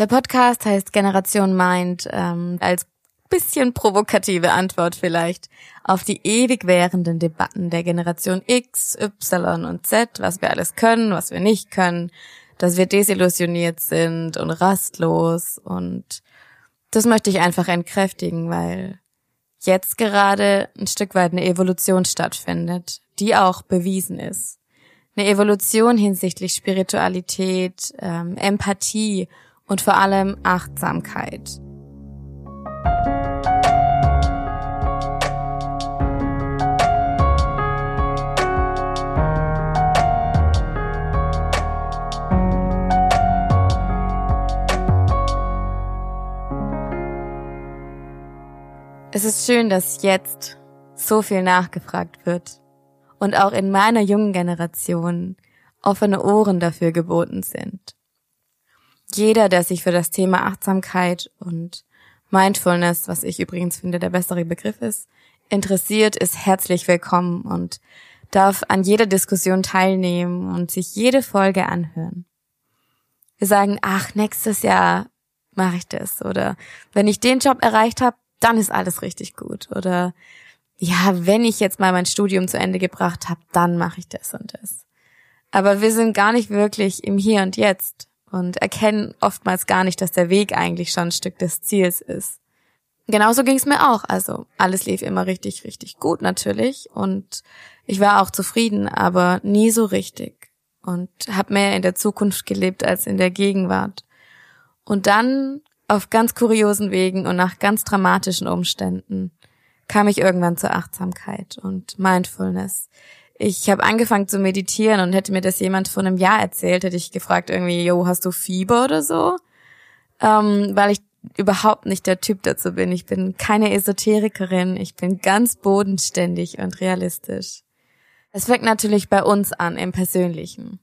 Der Podcast heißt Generation Mind ähm, als bisschen provokative Antwort vielleicht auf die ewig währenden Debatten der Generation X, Y und Z, was wir alles können, was wir nicht können, dass wir desillusioniert sind und rastlos und das möchte ich einfach entkräftigen, weil jetzt gerade ein Stück weit eine Evolution stattfindet, die auch bewiesen ist. Eine Evolution hinsichtlich Spiritualität, ähm, Empathie und vor allem Achtsamkeit. Es ist schön, dass jetzt so viel nachgefragt wird und auch in meiner jungen Generation offene Ohren dafür geboten sind. Jeder, der sich für das Thema Achtsamkeit und Mindfulness, was ich übrigens finde der bessere Begriff ist, interessiert, ist herzlich willkommen und darf an jeder Diskussion teilnehmen und sich jede Folge anhören. Wir sagen, ach, nächstes Jahr mache ich das oder wenn ich den Job erreicht habe, dann ist alles richtig gut. Oder ja, wenn ich jetzt mal mein Studium zu Ende gebracht habe, dann mache ich das und das. Aber wir sind gar nicht wirklich im Hier und Jetzt und erkennen oftmals gar nicht, dass der Weg eigentlich schon ein Stück des Ziels ist. Genauso ging es mir auch. Also alles lief immer richtig, richtig gut natürlich und ich war auch zufrieden, aber nie so richtig und habe mehr in der Zukunft gelebt als in der Gegenwart. Und dann auf ganz kuriosen Wegen und nach ganz dramatischen Umständen kam ich irgendwann zur Achtsamkeit und Mindfulness. Ich habe angefangen zu meditieren und hätte mir das jemand vor einem Jahr erzählt, hätte ich gefragt irgendwie, yo, hast du Fieber oder so? Ähm, weil ich überhaupt nicht der Typ dazu bin. Ich bin keine Esoterikerin, ich bin ganz bodenständig und realistisch. Es fängt natürlich bei uns an, im Persönlichen.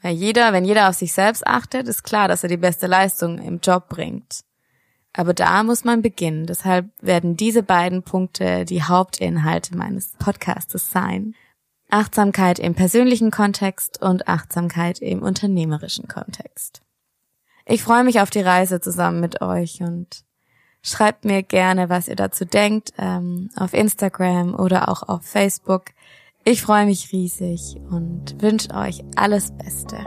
Weil jeder, wenn jeder auf sich selbst achtet, ist klar, dass er die beste Leistung im Job bringt. Aber da muss man beginnen. Deshalb werden diese beiden Punkte die Hauptinhalte meines Podcastes sein. Achtsamkeit im persönlichen Kontext und Achtsamkeit im unternehmerischen Kontext. Ich freue mich auf die Reise zusammen mit euch und schreibt mir gerne, was ihr dazu denkt, ähm, auf Instagram oder auch auf Facebook. Ich freue mich riesig und wünsche euch alles Beste.